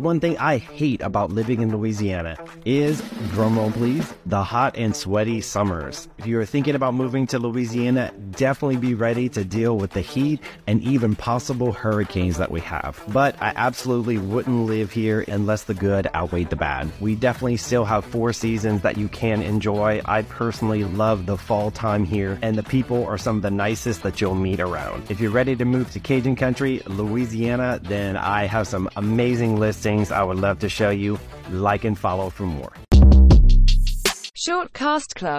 One thing I hate about living in Louisiana is, drumroll please, the hot and sweaty summers. If you are thinking about moving to Louisiana, definitely be ready to deal with the heat and even possible hurricanes that we have. But I absolutely wouldn't live here unless the good outweighed the bad. We definitely still have four seasons that you can enjoy. I personally love the fall time here, and the people are some of the nicest that you'll meet around. If you're ready to move to Cajun country, Louisiana, then I have some amazing listings I would love to show you. Like and follow for more. Short Cast Club